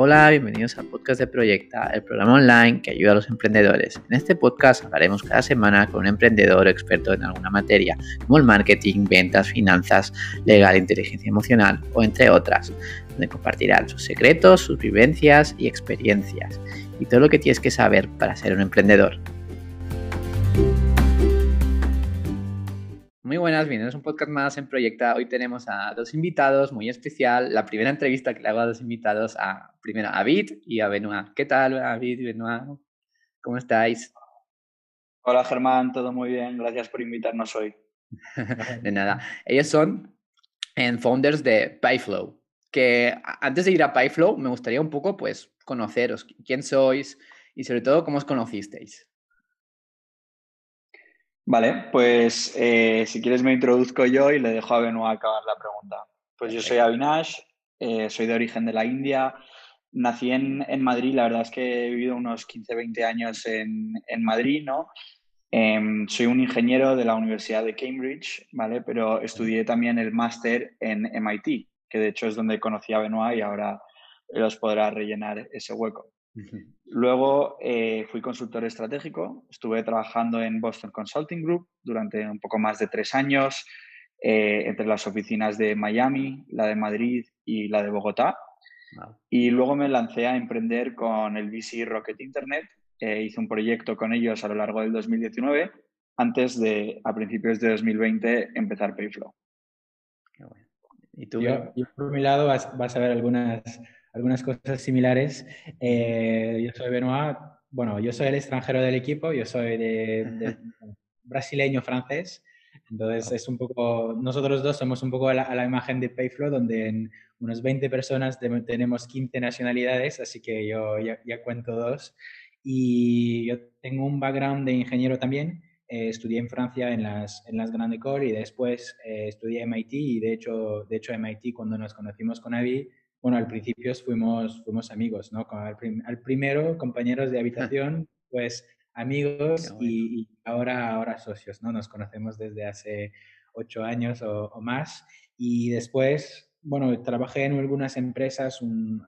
Hola, bienvenidos al podcast de Proyecta, el programa online que ayuda a los emprendedores. En este podcast hablaremos cada semana con un emprendedor experto en alguna materia, como el marketing, ventas, finanzas, legal, inteligencia emocional o entre otras, donde compartirán sus secretos, sus vivencias y experiencias y todo lo que tienes que saber para ser un emprendedor. Muy buenas, bienvenidos a un podcast más en Proyecta. Hoy tenemos a dos invitados muy especial. La primera entrevista que le hago a dos invitados, a primero a David y a Benoit. ¿Qué tal, David y Benoit? ¿Cómo estáis? Hola, Germán, todo muy bien. Gracias por invitarnos hoy. de nada. Ellos son founders de PyFlow. Que antes de ir a PyFlow, me gustaría un poco, pues, conoceros. ¿Quién sois? Y sobre todo, ¿cómo os conocisteis? Vale, pues eh, si quieres me introduzco yo y le dejo a Benoit acabar la pregunta. Pues yo soy Avinash, eh, soy de origen de la India, nací en, Madrid, la verdad es que he vivido unos 15, 20 años en, Madrid, ¿no? Em, soy un ingeniero de la Universidad de Cambridge, ¿vale? Pero estudié también el máster en MIT, que de hecho es donde conocí a Benoit y ahora los podrá rellenar ese hueco. Luego eh, fui consultor estratégico, estuve trabajando en Boston Consulting Group durante un poco más de tres años, eh, entre las oficinas de Miami, la de Madrid y la de Bogotá. Y luego me lancé a emprender con el VC Rocket Internet. Eh, hice un proyecto con ellos a lo largo del 2019, antes de, a principios de 2020, empezar Payflow. ¿Y tú? Yo, por mi lado, vas, vas a ver algunas algunas cosas similares. Eh, yo soy Benoit, bueno, yo soy el extranjero del equipo, yo soy de, brasileño francés, entonces es un poco, nosotros dos somos un poco a la, imagen de Payflow, donde en unos 20 personas tenemos 15 nacionalidades, así que yo ya, cuento dos. Y yo tengo un background de ingeniero también, eh, estudié en Francia en las, en las Grand Écoles y después eh, estudié MIT y de hecho, de hecho MIT cuando nos conocimos con Avi bueno, al principio fuimos, fuimos amigos, ¿no? Al, primero, compañeros de habitación, pues amigos y, ahora, ahora socios, ¿no? Nos conocemos desde hace ocho años o, más y después, bueno, trabajé en algunas empresas un,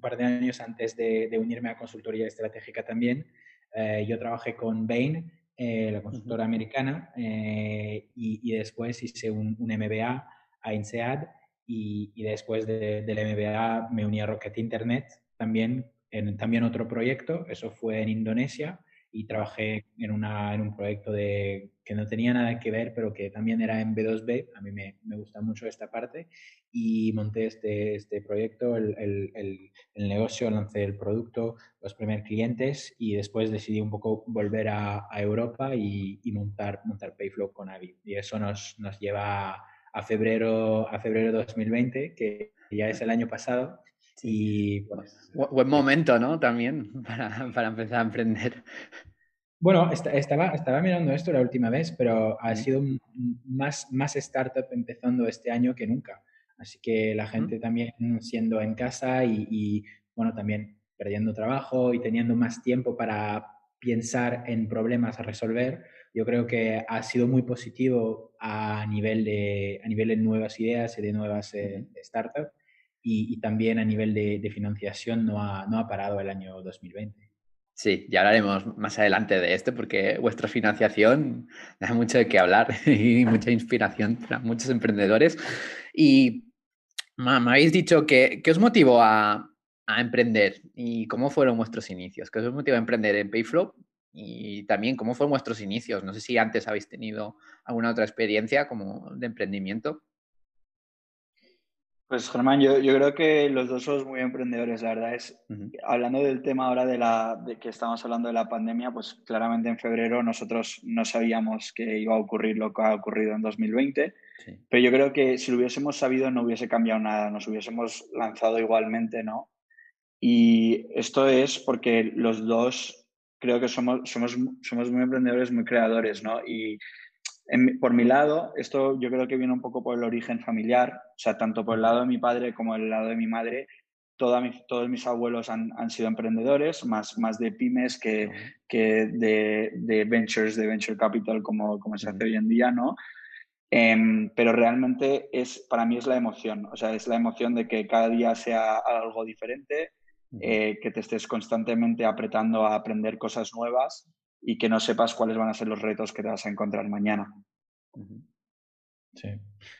par de años antes de, unirme a consultoría estratégica también. Eh, yo trabajé con Bain, eh, la consultora americana, eh, y, después hice un, un MBA a INSEAD y, después del MBA me uní a Rocket Internet también en también otro proyecto, eso fue en Indonesia y trabajé en, una, en un proyecto de, que no tenía nada que ver, pero que también era en B2B, a mí me, me gusta mucho esta parte, y monté este, este proyecto, el, el, el, negocio, lancé el producto, los primeros clientes y después decidí un poco volver a, a Europa y, y, montar, montar Payflow con Avi. Y eso nos, nos lleva a febrero, a febrero de 2020, que ya es el año pasado. Y pues, Buen momento, ¿no? También para, para empezar a emprender. Bueno, estaba, estaba mirando esto la última vez, pero ha sido más, más startup empezando este año que nunca. Así que la gente también siendo en casa y, y, bueno, también perdiendo trabajo y teniendo más tiempo para pensar en problemas a resolver, yo creo que ha sido muy positivo a nivel de, a nivel de nuevas ideas y de nuevas eh, startups y, también a nivel de, financiación no ha, no ha, parado el año 2020. Sí, ya hablaremos más adelante de esto porque vuestra financiación da mucho de qué hablar y mucha inspiración para muchos emprendedores. Y me habéis dicho que, ¿qué os motivó a, a emprender y cómo fueron vuestros inicios? ¿Qué os motivó a emprender en Payflow y también cómo fueron vuestros inicios. No sé si antes habéis tenido alguna otra experiencia como de emprendimiento. Pues Germán, yo, yo creo que los dos somos muy emprendedores, la verdad es, hablando del tema ahora de, la, de que estamos hablando de la pandemia, pues claramente en febrero nosotros no sabíamos que iba a ocurrir lo que ha ocurrido en 2020, pero yo creo que si lo hubiésemos sabido no hubiese cambiado nada, nos hubiésemos lanzado igualmente, ¿no? Y esto es porque los dos creo que somos, somos, somos muy emprendedores, muy creadores, ¿no? Y por mi lado, esto yo creo que viene un poco por el origen familiar, o sea, tanto por el lado de mi padre como el lado de mi madre, toda todos mis abuelos han, han, sido emprendedores, más, más de pymes que, que de, de, ventures, de venture capital, como, como se hace hoy en día, ¿no? Em, pero realmente es, para mí es la emoción, o sea, es la emoción de que cada día sea algo diferente, eh, que te estés constantemente apretando a aprender cosas nuevas y que no sepas cuáles van a ser los retos que te vas a encontrar mañana. Sí,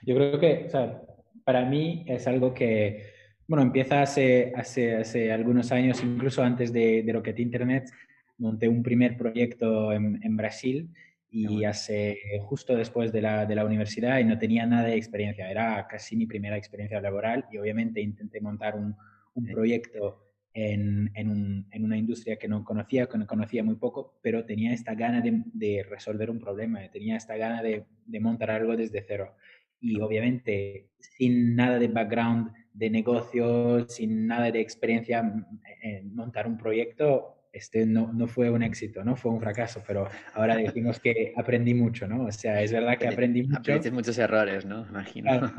yo creo que, o sea, para mí es algo que, bueno, empieza hace, hace, hace algunos años, incluso antes de, de Rocket Internet, monté un primer proyecto en, en Brasil y hace justo después de la, de la, universidad y no tenía nada de experiencia, era casi mi primera experiencia laboral y obviamente intenté montar un, un proyecto en, en, un, en, una industria que no conocía, que no conocía muy poco, pero tenía esta gana de, de resolver un problema, tenía esta gana de, de, montar algo desde cero. Y obviamente, sin nada de background de negocio, sin nada de experiencia en montar un proyecto, este no, no, fue un éxito, ¿no? Fue un fracaso, pero ahora decimos que aprendí mucho, ¿no? O sea, es verdad que aprendí mucho. Aprendiste muchos errores, ¿no? Imagino.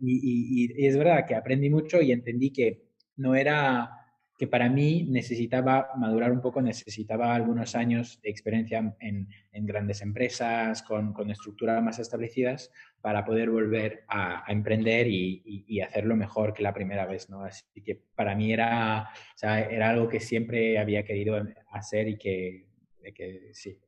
y, y, y, es verdad que aprendí mucho y entendí que no era, que para mí necesitaba madurar un poco, necesitaba algunos años de experiencia en, grandes empresas, con, con, estructuras más establecidas, para poder volver a, emprender y, hacerlo mejor que la primera vez, ¿no? Así que para mí era, era algo que siempre había querido hacer y que, sí.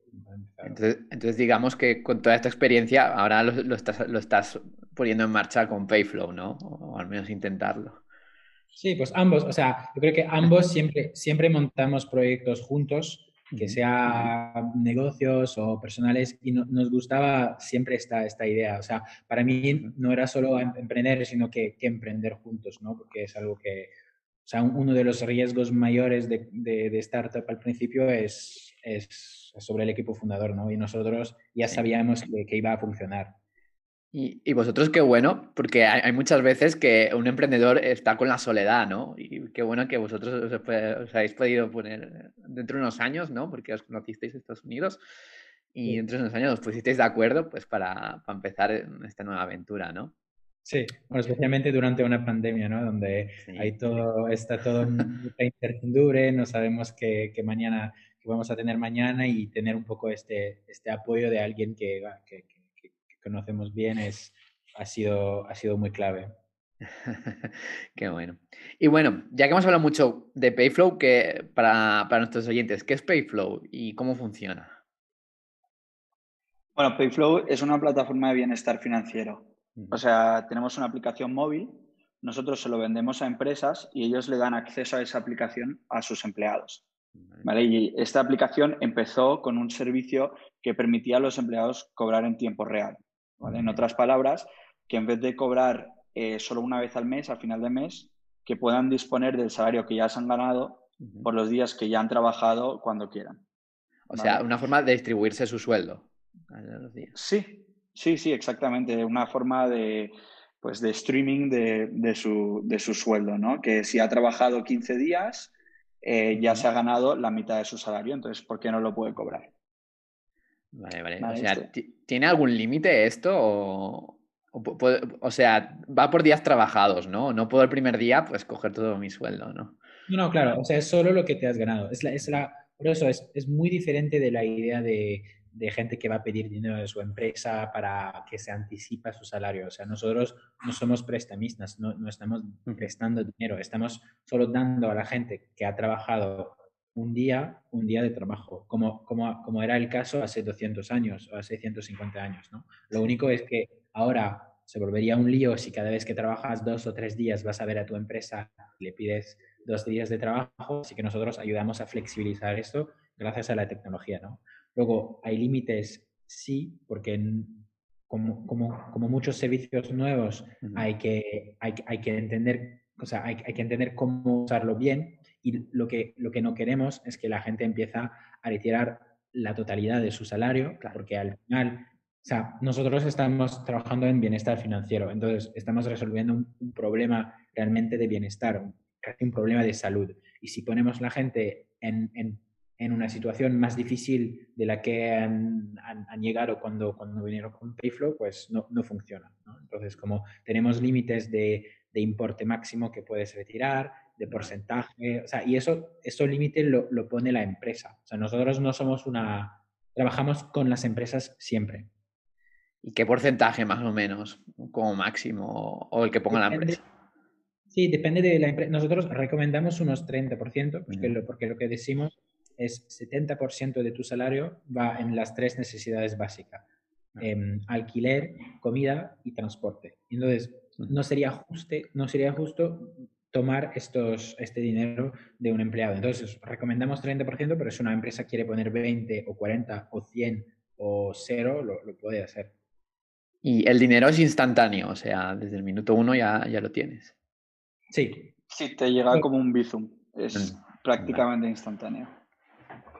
Entonces, digamos que con toda esta experiencia ahora lo, lo, estás, lo estás poniendo en marcha con Payflow, ¿no? O al menos intentarlo. Sí, pues ambos, o sea, yo creo que ambos siempre, siempre montamos proyectos juntos que sea negocios o personales, y nos gustaba siempre esta, esta idea. O sea, para mí no era solo em, emprender, sino que, que emprender juntos, ¿no? Porque es algo que, o sea, uno de los riesgos mayores de, de, de startup al principio es, es, sobre el equipo fundador, ¿no? Y nosotros ya sabíamos que, que iba a funcionar. Y, y, vosotros qué bueno, porque hay, hay, muchas veces que un emprendedor está con la soledad, ¿no? Y qué bueno que vosotros os, os habéis podido poner dentro de unos años, ¿no? Porque os conocisteis en Estados Unidos y sí. dentro de unos años os pusisteis de acuerdo pues para, para empezar esta nueva aventura, ¿no? Sí, bueno, especialmente durante una pandemia, ¿no? Donde sí. hay todo, está todo mucha incertidumbre, no sabemos qué, qué mañana, vamos a tener mañana y tener un poco este, este apoyo de alguien que, que, que conocemos bien es, ha, sido, ha sido muy clave. Qué bueno. Y bueno, ya que hemos hablado mucho de Payflow, que para, para nuestros oyentes, ¿qué es Payflow y cómo funciona? Bueno, Payflow es una plataforma de bienestar financiero. O sea, tenemos una aplicación móvil, nosotros se lo vendemos a empresas y ellos le dan acceso a esa aplicación a sus empleados. ¿Vale? Y esta aplicación empezó con un servicio que permitía a los empleados cobrar en tiempo real. ¿Vale? En otras palabras, que en vez de cobrar eh, solo una vez al mes, al final de mes, que puedan disponer del salario que ya se han ganado uh -huh. por los días que ya han trabajado cuando quieran. O ¿vale? sea, una forma de distribuirse su sueldo. Sí, sí, sí, exactamente. Una forma de, pues, de streaming de, de, su, de su sueldo, ¿no? Que si ha trabajado 15 días, eh, ya se ha ganado la mitad de su salario, entonces, ¿por qué no lo puede cobrar? Vale, vale. vale o sea. ¿tiene algún límite esto? O, o, o, sea, va por días trabajados, ¿no? No puedo el primer día, pues, coger todo mi sueldo, ¿no? No, no, claro. O sea, es solo lo que te has ganado. Es la, es la, por eso es, es muy diferente de la idea de, de gente que va a pedir dinero de su empresa para que se anticipa su salario. O sea, nosotros no somos prestamistas, no, no estamos prestando dinero, estamos solo dando a la gente que ha trabajado un día, un día de trabajo, como, como, como era el caso hace 200 años o hace 150 años. ¿no? Lo único es que ahora se volvería un lío si cada vez que trabajas dos o tres días vas a ver a tu empresa y le pides dos días de trabajo, así que nosotros ayudamos a flexibilizar esto gracias a la tecnología. ¿no? Luego, hay límites, sí, porque como, como, como muchos servicios nuevos uh -huh. hay, que, hay, hay que entender, o sea, hay, hay que entender cómo usarlo bien y lo que, lo que no queremos es que la gente empieza a retirar la totalidad de su salario, claro. porque al final, o sea, nosotros estamos trabajando en bienestar financiero, entonces estamos resolviendo un, un problema realmente de bienestar, un, casi un problema de salud. Y si ponemos la gente en, en, en una situación más difícil de la que han, han, han llegado cuando, cuando vinieron con Payflow, pues no, no funciona. ¿no? Entonces, como tenemos límites de, de importe máximo que puedes retirar, de porcentaje, o sea, y eso, eso límite lo, lo, pone la empresa. O sea, nosotros no somos una, trabajamos con las empresas siempre. ¿Y qué porcentaje más o menos, como máximo, o el que ponga depende, la empresa? Sí, depende de la empresa. Nosotros recomendamos unos 30%, porque, lo, porque lo que decimos es 70% de tu salario va en las tres necesidades básicas. Em, alquiler, comida y transporte. Entonces, no sería, juste, no sería justo tomar estos, este dinero de un empleado. Entonces, recomendamos 30%, pero si una empresa quiere poner 20 o 40 o 100 o 0, lo, lo puede hacer. Y el dinero es instantáneo, o sea, desde el minuto uno ya, ya lo tienes. Sí. Sí, te llega como un Bizum. Es mm, prácticamente instantáneo.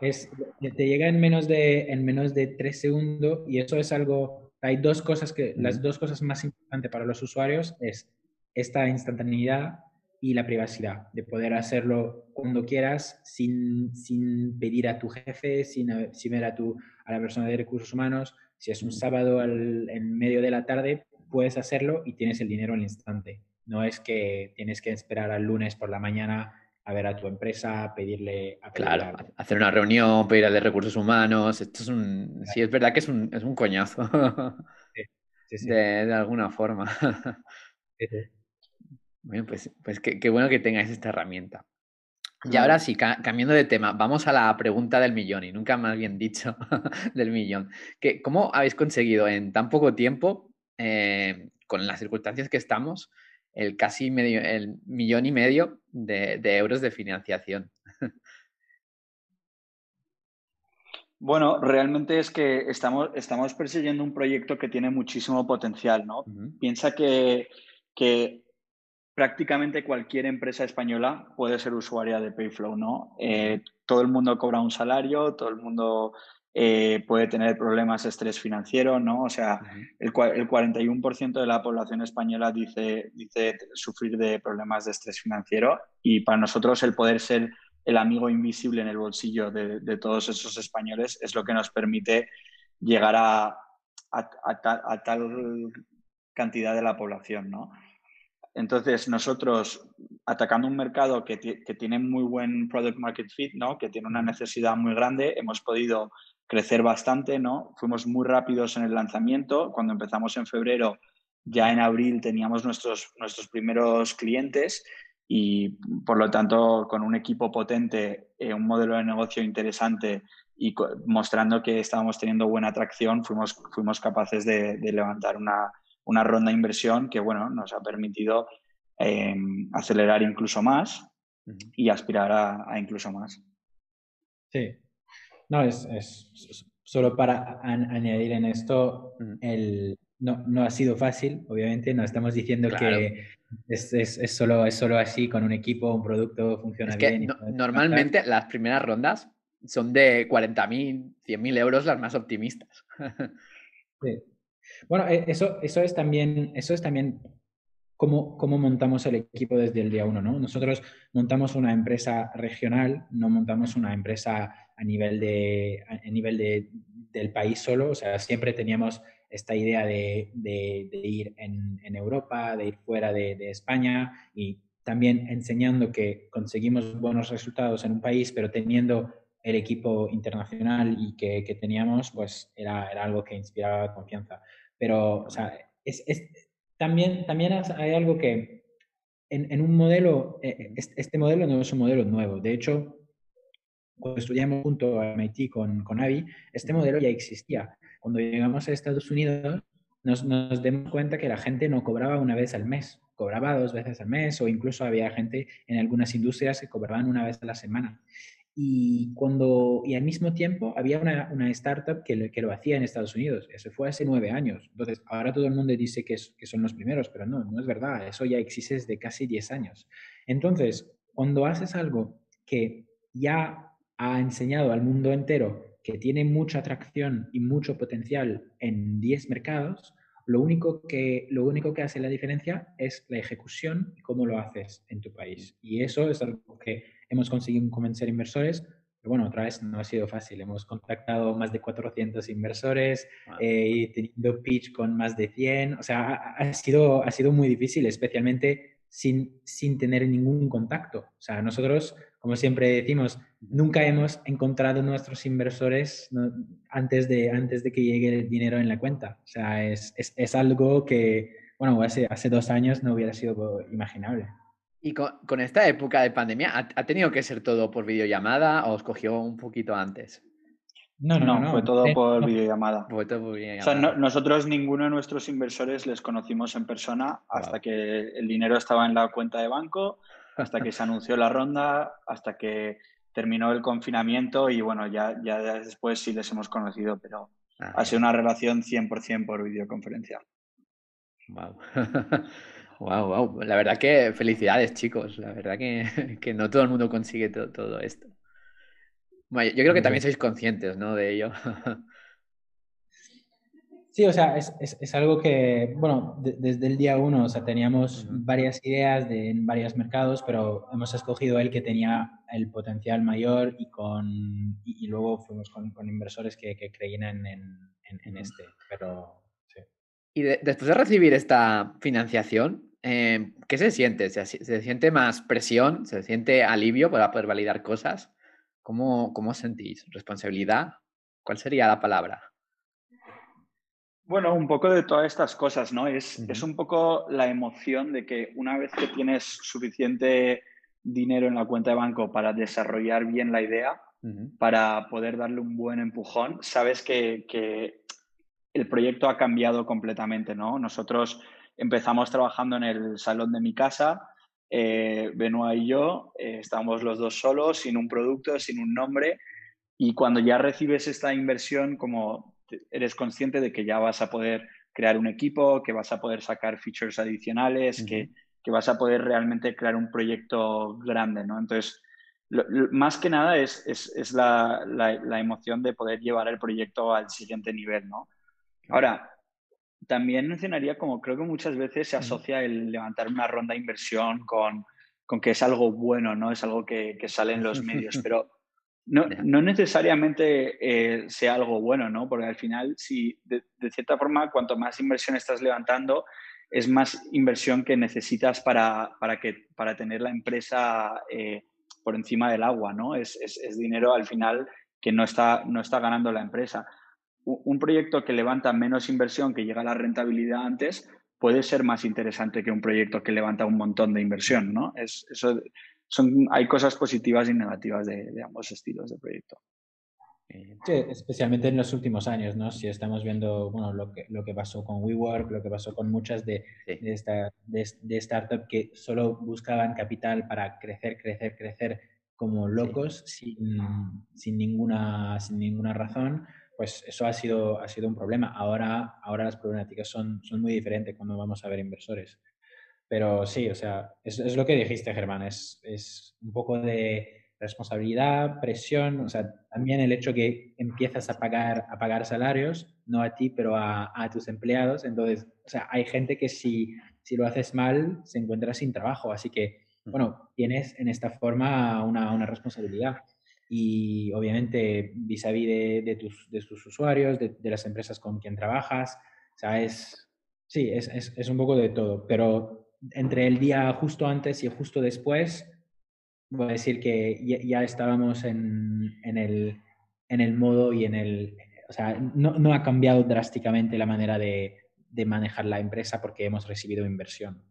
Es, te llega en menos de en menos de tres segundos y eso es algo. Hay dos cosas que las dos cosas más importantes para los usuarios es esta instantaneidad y la privacidad de poder hacerlo cuando quieras sin, sin pedir a tu jefe, sin, sin ver a tu a la persona de recursos humanos. Si es un sábado en medio de la tarde, puedes hacerlo y tienes el dinero al instante. No es que tienes que esperar al lunes por la mañana a ver a tu empresa, pedirle... A claro, hacer una reunión, pedir a de recursos humanos. Esto es un... Sí, es verdad que es un, es un coñazo. Sí, de, alguna forma. Bueno, pues, pues qué, bueno que tengáis esta herramienta. Y ahora sí, cambiando de tema, vamos a la pregunta del millón, y nunca más bien dicho del millón. Que, ¿Cómo habéis conseguido en tan poco tiempo, eh, con las circunstancias que estamos, el casi medio, el millón y medio de, euros de financiación. Bueno, realmente es que estamos, estamos persiguiendo un proyecto que tiene muchísimo potencial, ¿no? Piensa que, que, prácticamente cualquier empresa española puede ser usuaria de Payflow, ¿no? Eh, todo el mundo cobra un salario, todo el mundo eh, puede tener problemas de estrés financiero, ¿no? O sea, el, el 41% de la población española dice, dice sufrir de problemas de estrés financiero y para nosotros el poder ser el amigo invisible en el bolsillo de, todos esos españoles es lo que nos permite llegar a, a, tal cantidad de la población, ¿no? Entonces, nosotros, atacando un mercado que, que, tiene muy buen product market fit, ¿no? que tiene una necesidad muy grande, hemos podido crecer bastante, ¿no? Fuimos muy rápidos en el lanzamiento. Cuando empezamos en febrero, ya en abril teníamos nuestros, nuestros primeros clientes y por lo tanto con un equipo potente, eh, un modelo de negocio interesante y mostrando que estábamos teniendo buena atracción, fuimos, fuimos capaces de, levantar una, una, ronda de inversión que bueno, nos ha permitido em, acelerar incluso más y aspirar a, a incluso más. Sí, no, es, solo para añadir en esto, el, no, no, ha sido fácil, obviamente, no estamos diciendo que es, es, solo, es solo así, con un equipo, un producto funciona bien. normalmente las primeras rondas son de 40.000, 100.000 euros las más optimistas. sí. Bueno, e, eso, eso, es también, eso es también cómo, cómo montamos el equipo desde el día uno. ¿no? Nosotros montamos una empresa regional, no montamos una empresa a nivel, de, a nivel de, del país solo, o sea, siempre teníamos esta idea de, de, ir en, en, Europa, de ir fuera de, España y también enseñando que conseguimos buenos resultados en un país, pero teniendo el equipo internacional y que, que teníamos, pues era, era, algo que inspiraba confianza. Pero, o sea, es, es, también, también hay algo que en, en un modelo, eh, este modelo no es un modelo nuevo. De hecho, cuando estudiamos junto a MIT con, con Avi, este modelo ya existía. Cuando llegamos a Estados Unidos, nos, nos dimos cuenta que la gente no cobraba una vez al mes, cobraba dos veces al mes o incluso había gente en algunas industrias que cobraban una vez a la semana. Y, cuando, y al mismo tiempo había una, una startup que, que, lo hacía en Estados Unidos. Eso fue hace nueve años. Entonces, ahora todo el mundo dice que, que son los primeros, pero no, no es verdad. Eso ya existe desde casi diez años. Entonces, cuando haces algo que ya ha enseñado al mundo entero que tiene mucha atracción y mucho potencial en 10 mercados, lo único, que, lo único que hace la diferencia es la ejecución y cómo lo haces en tu país. Y eso es algo que hemos conseguido convencer inversores, pero bueno, otra vez no ha sido fácil. Hemos contactado más de 400 inversores eh, y teniendo pitch con más de 100. O sea, ha, sido, ha sido muy difícil, especialmente sin, sin tener ningún contacto. O sea, nosotros como siempre decimos, nunca hemos encontrado nuestros inversores antes, de, antes de que llegue el dinero en la cuenta. O sea, es, es, es algo que, bueno, hace, hace dos años no hubiera sido imaginable. Y con, esta época de pandemia, ¿ha, tenido que ser todo por videollamada o os cogió un poquito antes? No, no, no, fue todo por videollamada. Fue todo por videollamada. O sea, nosotros ninguno de nuestros inversores les conocimos en persona hasta que el dinero estaba en la cuenta de banco, hasta que se anunció la ronda, hasta que terminó el confinamiento y bueno, ya, ya después sí les hemos conocido, pero ah, ha sido una relación 100% por videoconferencia. Wow. wow, wow. La verdad que felicidades, chicos. La verdad que, que no todo el mundo consigue todo, todo esto. Bueno, yo creo que también sois conscientes, ¿no? De ello. Sí, o sea, es, es, es algo que, bueno, desde el día uno, o sea, teníamos varias ideas de, en varios mercados, pero hemos escogido el que tenía el potencial mayor y, con, y, luego fuimos con, con inversores que, que creían en, en, en, este, pero sí. Y después de recibir esta financiación, eh, ¿qué se siente? ¿Se, ¿Se siente más presión? ¿Se siente alivio para poder validar cosas? ¿Cómo, cómo sentís? ¿Responsabilidad? ¿Cuál sería la palabra? Bueno, un poco de todas estas cosas, ¿no? Es, es un poco la emoción de que una vez que tienes suficiente dinero en la cuenta de banco para desarrollar bien la idea, para poder darle un buen empujón, sabes que, que, el proyecto ha cambiado completamente, ¿no? Nosotros empezamos trabajando en el salón de mi casa, eh, Benoit y yo eh, estamos los dos solos, sin un producto, sin un nombre, y cuando ya recibes esta inversión, como eres consciente de que ya vas a poder crear un equipo, que vas a poder sacar features adicionales, que, que, vas a poder realmente crear un proyecto grande, ¿no? Entonces, más que nada es, es, es la, la, la, emoción de poder llevar el proyecto al siguiente nivel, ¿no? Ahora, también mencionaría como creo que muchas veces se asocia el levantar una ronda de inversión con, con que es algo bueno, ¿no? Es algo que, que sale en los medios, pero no, no necesariamente eh, sea algo bueno, ¿no? Porque al final, si de, cierta forma, cuanto más inversión estás levantando, es más inversión que necesitas para, para, que, para tener la empresa eh, por encima del agua, ¿no? Es, es, es, dinero al final que no está, no está ganando la empresa un proyecto que levanta menos inversión, que llega a la rentabilidad antes, puede ser más interesante que un proyecto que levanta un montón de inversión, ¿no? Es, eso, son, hay cosas positivas y negativas de, ambos estilos de proyecto. Sí, especialmente en los últimos años, ¿no? Si estamos viendo, bueno, lo que, lo que pasó con WeWork, lo que pasó con muchas de, de, esta, de, startups que solo buscaban capital para crecer, crecer, crecer como locos sin, sin, ninguna, sin ninguna razón pues eso ha sido, ha sido un problema. Ahora, ahora las problemáticas son, son muy diferentes cuando vamos a ver inversores. Pero sí, o sea, es, es lo que dijiste, Germán, es, es, un poco de responsabilidad, presión, o sea, también el hecho que empiezas a pagar, a pagar salarios, no a ti, pero a, a tus empleados. Entonces, o sea, hay gente que si, si lo haces mal, se encuentra sin trabajo. Así que, bueno, tienes en esta forma una, una responsabilidad y obviamente vis a vis de, tus, de tus usuarios, de, las empresas con quien trabajas. O sea, es, sí, es, es, es, un poco de todo, pero entre el día justo antes y justo después, voy a decir que ya, estábamos en, en, el, en el modo y en el... O sea, no, no ha cambiado drásticamente la manera de, de manejar la empresa porque hemos recibido inversión.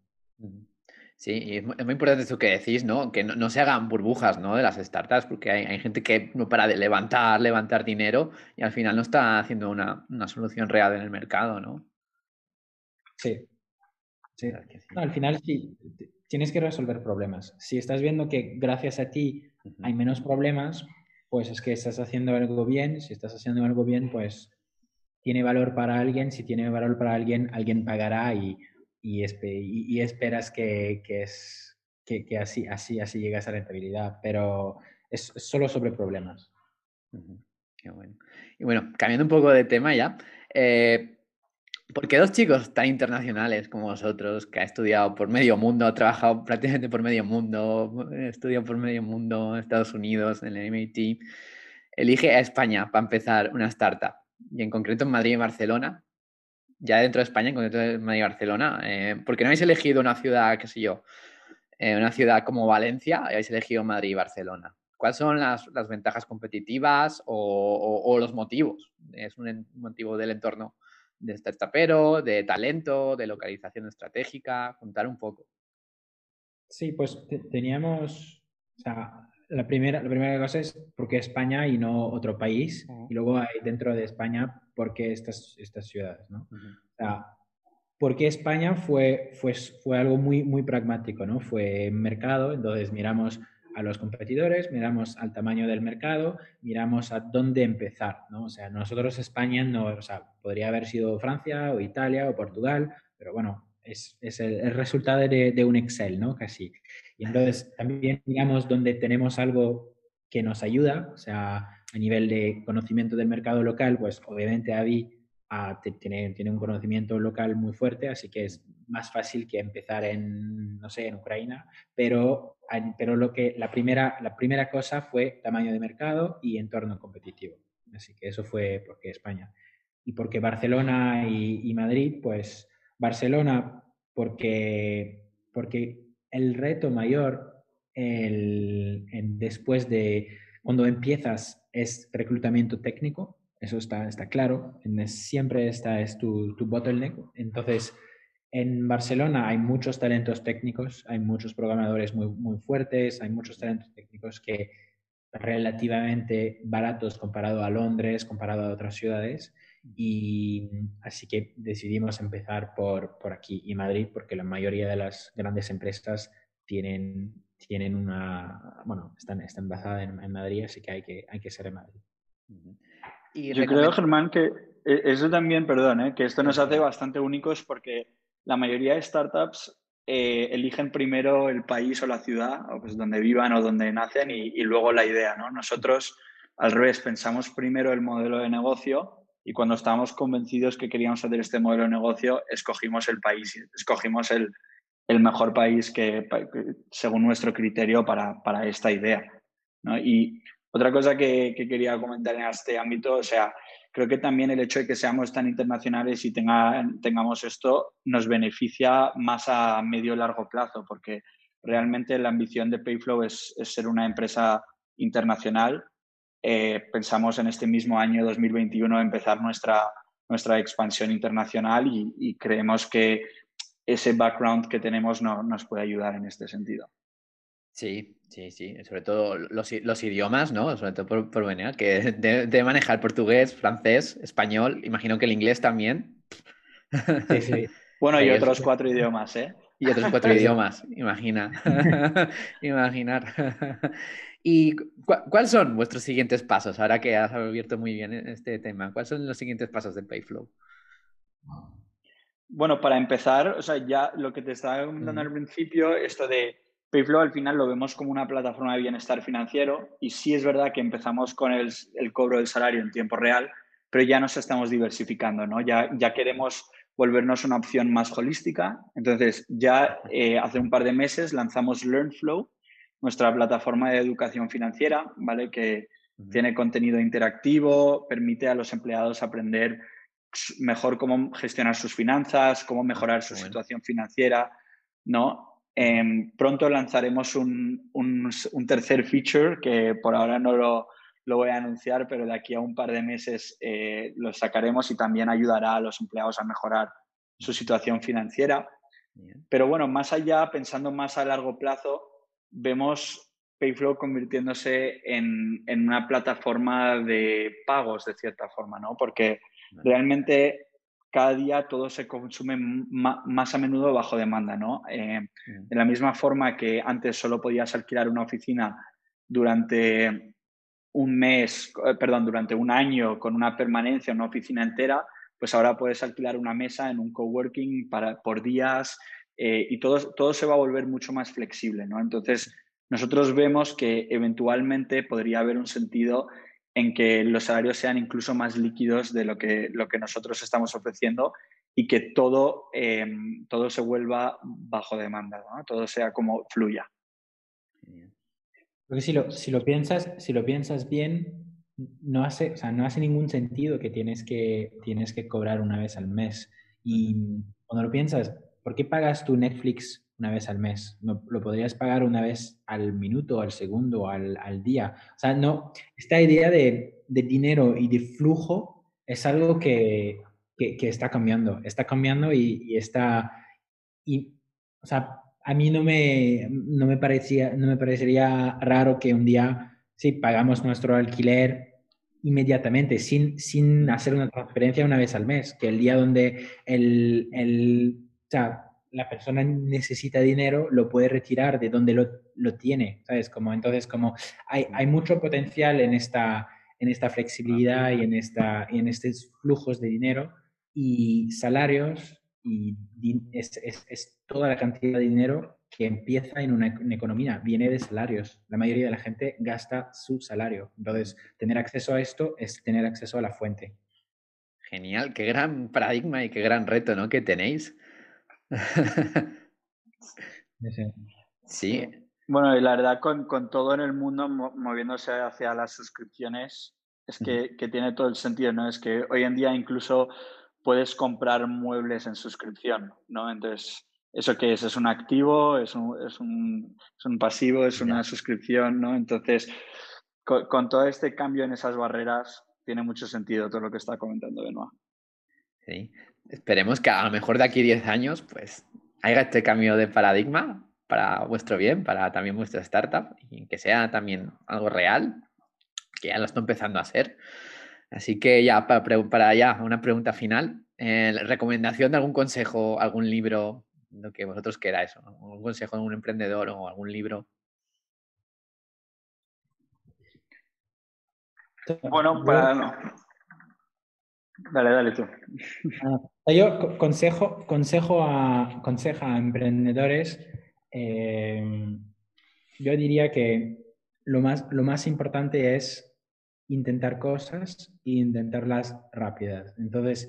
Sí, y es muy, importante eso que decís, ¿no? Que no, se hagan burbujas, ¿no? De las startups, porque hay, gente que no para de levantar, levantar dinero y al final no está haciendo una, solución real en el mercado, ¿no? Sí. sí. al final sí, tienes que resolver problemas. Si estás viendo que gracias a ti hay menos problemas, pues es que estás haciendo algo bien. Si estás haciendo algo bien, pues tiene valor para alguien. Si tiene valor para alguien, alguien pagará y y, esperas que, es, que, así, así, así llegue a rentabilidad, pero es, solo sobre problemas. Qué bueno. Y bueno, cambiando un poco de tema ya, eh, ¿por qué dos chicos tan internacionales como vosotros, que ha estudiado por medio mundo, ha trabajado prácticamente por medio mundo, estudiado por medio mundo en Estados Unidos, en el MIT, elige a España para empezar una startup? Y en concreto en Madrid y Barcelona, ya dentro de España, en concreto de Madrid y Barcelona, eh, ¿por qué no habéis elegido una ciudad, qué sé yo, eh, una ciudad como Valencia habéis elegido Madrid y Barcelona? ¿Cuáles son las, las ventajas competitivas o, o, los motivos? ¿Es un motivo del entorno de startupero, de talento, de localización estratégica? Contar un poco. Sí, pues teníamos, o sea, la primera, la primera cosa es por qué España y no otro país, y luego hay dentro de España por qué estas, estas ciudades, ¿no? O sea, ¿por qué España fue, fue, fue algo muy, muy pragmático, ¿no? Fue mercado, entonces miramos a los competidores, miramos al tamaño del mercado, miramos a dónde empezar, ¿no? O sea, nosotros España no, o sea, podría haber sido Francia o Italia o Portugal, pero bueno, es, es el, resultado de, de, un Excel, ¿no? Casi. Y entonces también miramos dónde tenemos algo que nos ayuda, o sea, a nivel de conocimiento del mercado local, pues obviamente Avi ah, tiene, tiene un conocimiento local muy fuerte, así que es más fácil que empezar en, no sé, en Ucrania, pero, pero lo que, la, primera, la primera cosa fue tamaño de mercado y entorno competitivo. Así que eso fue porque España. Y porque Barcelona y, Madrid, pues Barcelona porque, porque el reto mayor el, después de cuando empiezas es reclutamiento técnico, eso está, claro, siempre esta es tu, tu bottleneck. Entonces, en Barcelona hay muchos talentos técnicos, hay muchos programadores muy, muy fuertes, hay muchos talentos técnicos que relativamente baratos comparado a Londres, comparado a otras ciudades. Y así que decidimos empezar por, por aquí y Madrid, porque la mayoría de las grandes empresas tienen, tienen una, bueno, están, están basadas en, Madrid, así que hay que, hay que ser en Madrid. Y Yo creo, Germán, que e, eso también, perdón, ¿eh? que esto nos hace bastante únicos porque la mayoría de startups eh, eligen primero el país o la ciudad, o pues donde vivan o donde nacen, y, luego la idea. ¿no? Nosotros, al revés, pensamos primero el modelo de negocio y cuando estábamos convencidos que queríamos hacer este modelo de negocio, escogimos el país, escogimos el, mejor país que, según nuestro criterio para, esta idea. Y otra cosa que, que, quería comentar en este ámbito, o sea, creo que también el hecho de que seamos tan internacionales y tengamos esto nos beneficia más a medio y largo plazo, porque realmente la ambición de Payflow es, ser una empresa internacional. Eh, pensamos en este mismo año 2021 empezar nuestra, nuestra expansión internacional y, creemos que ese background que tenemos nos puede ayudar en este sentido. Sí, sí, sí. Sobre todo los, los idiomas, ¿no? Sobre todo por, por venir, que debe manejar portugués, francés, español, imagino que el inglés también. Sí, sí. Bueno, y otros cuatro idiomas, ¿eh? Y otros cuatro idiomas, imagina. Imaginar. ¿Y cuáles son vuestros siguientes pasos? Ahora que has abierto muy bien este tema, ¿cuáles son los siguientes pasos de Payflow? Bueno, para empezar, o sea, ya lo que te estaba comentando al principio, esto de Payflow al final lo vemos como una plataforma de bienestar financiero y sí es verdad que empezamos con el, cobro del salario en tiempo real, pero ya nos estamos diversificando, ¿no? Ya, ya queremos volvernos una opción más holística. Entonces, ya eh, hace un par de meses lanzamos LearnFlow, nuestra plataforma de educación financiera, ¿vale? Que tiene contenido interactivo, permite a los empleados aprender mejor cómo gestionar sus finanzas, cómo mejorar su situación financiera, ¿no? Em, pronto lanzaremos un, tercer feature que por ahora no lo, voy a anunciar, pero de aquí a un par de meses eh, lo sacaremos y también ayudará a los empleados a mejorar su situación financiera. Pero bueno, más allá, pensando más a largo plazo, vemos Payflow convirtiéndose en, en una plataforma de pagos de cierta forma, ¿no? Porque realmente cada día todo se consume más a menudo bajo demanda, ¿no? Eh, de la misma forma que antes solo podías alquilar una oficina durante un mes, eh, perdón, durante un año con una permanencia en una oficina entera, pues ahora puedes alquilar una mesa en un coworking para, por días eh, y todo, todo se va a volver mucho más flexible, ¿no? Entonces, nosotros vemos que eventualmente podría haber un sentido en que los salarios sean incluso más líquidos de lo que, lo que nosotros estamos ofreciendo y que todo, em, todo se vuelva bajo demanda, todo sea como fluya. Porque si lo, si lo, piensas, si lo piensas bien, no hace, no hace ningún sentido que tienes, que tienes que cobrar una vez al mes. Y cuando lo piensas, ¿por qué pagas tu Netflix una vez al mes. No, lo podrías pagar una vez al minuto, al segundo, al, al día. O sea, no, esta idea de, de dinero y de flujo es algo que, que, está cambiando. Está cambiando y, y, está... Y, o sea, a mí no me, no me, parecía, no me parecería raro que un día, sí, pagamos nuestro alquiler inmediatamente, sin, sin hacer una transferencia una vez al mes, que el día donde el, el, o sea, la persona necesita dinero, lo puede retirar de donde lo, lo tiene, ¿sabes? Como, entonces, como hay, hay, mucho potencial en esta, en esta flexibilidad y en, esta, y en estos flujos de dinero y salarios y es, es, toda la cantidad de dinero que empieza en una, economía, viene de salarios. La mayoría de la gente gasta su salario. Entonces, tener acceso a esto es tener acceso a la fuente. Genial, qué gran paradigma y qué gran reto ¿no? que tenéis. sí. Bueno, y la verdad, con, con todo en el mundo moviéndose hacia las suscripciones, es que, que, tiene todo el sentido, ¿no? Es que hoy en día incluso puedes comprar muebles en suscripción, ¿no? Entonces, ¿eso qué es? ¿Es un activo? ¿Es un, es un, es un pasivo? ¿Es una suscripción? ¿no? Entonces, con, todo este cambio en esas barreras, tiene mucho sentido todo lo que está comentando Benoit. Sí, esperemos que a lo mejor de aquí 10 años, pues, haya este cambio de paradigma para vuestro bien, para también vuestra startup, y que sea también algo real, que ya lo está empezando a ser. Así que ya, para, para ya, una pregunta final. Eh, ¿Recomendación de algún consejo, algún libro, lo que vosotros queráis? ¿Algún consejo de un emprendedor o algún libro? Bueno, para... Dale, dale tú. Ah, yo consejo, consejo a, consejo a emprendedores, eh, yo diría que lo más, lo más importante es intentar cosas e intentarlas rápidas. Entonces,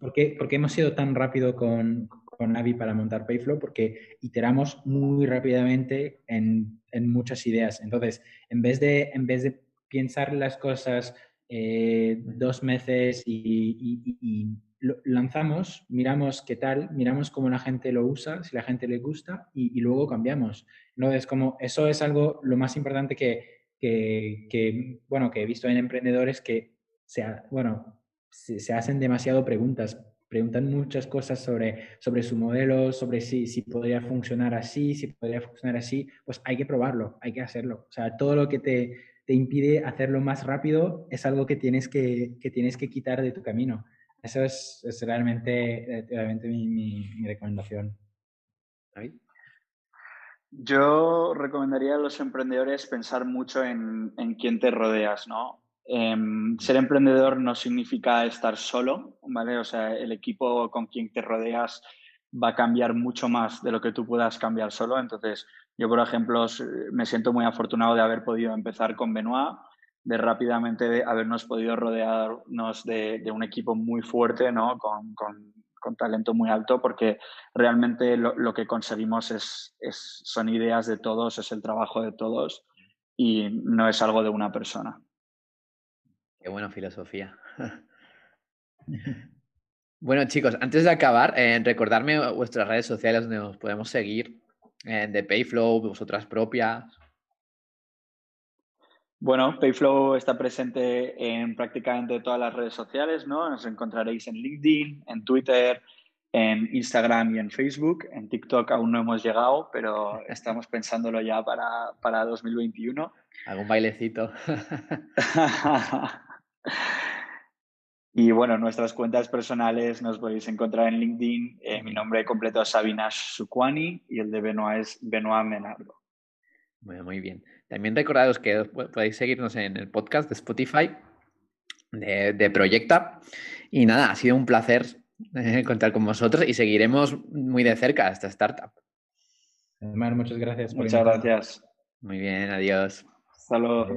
¿por qué, hemos sido tan rápido con, con Navi para montar Payflow? Porque iteramos muy rápidamente en, en, muchas ideas. Entonces, en vez de, en vez de pensar las cosas eh, dos meses y, lanzamos, miramos qué tal, miramos cómo la gente lo usa, si la gente le gusta y, luego cambiamos. Entonces, como eso es algo lo más importante que que, bueno, que he visto en emprendedores que se, bueno, se, hacen demasiado preguntas, preguntan muchas cosas sobre, sobre su modelo, sobre si, si podría funcionar así, si podría funcionar así, pues hay que probarlo, hay que hacerlo. O sea, todo lo que te, te impide hacerlo más rápido es algo que tienes que, que tienes que quitar de tu camino. Eso es, realmente, realmente mi, mi, recomendación. Yo recomendaría a los emprendedores pensar mucho en, en quién te rodeas, ¿no? Em, ser emprendedor no significa estar solo, ¿vale? O sea, el equipo con quien te rodeas va a cambiar mucho más de lo que tú puedas cambiar solo. Entonces, yo, por ejemplo, me siento muy afortunado de haber podido empezar con Benoit, de rápidamente habernos podido rodearnos de, un equipo muy fuerte, ¿no? Con, con talento muy alto porque realmente lo, que conseguimos es, son ideas de todos, es el trabajo de todos y no es algo de una persona. Qué buena filosofía. bueno, chicos, antes de acabar, eh, recordarme vuestras redes sociales donde os podemos seguir, eh, de Payflow, vosotras propias. Bueno, Payflow está presente en prácticamente todas las redes sociales, ¿no? Nos encontraréis en LinkedIn, en Twitter, en Instagram y en Facebook. En TikTok aún no hemos llegado, pero estamos pensándolo ya para, para 2021. Algún bailecito. y bueno, nuestras cuentas personales nos podéis encontrar en LinkedIn. Eh, mi nombre completo es Sabinash Sukwani y el de Benoit es Benoit Menardo. muy bien. También recordaros que podéis seguirnos en el podcast de Spotify de, Proyecta. Y nada, ha sido un placer eh, contar con vosotros y seguiremos muy de cerca esta startup. Mar, muchas gracias. muchas gracias. Muy bien, adiós. Hasta luego.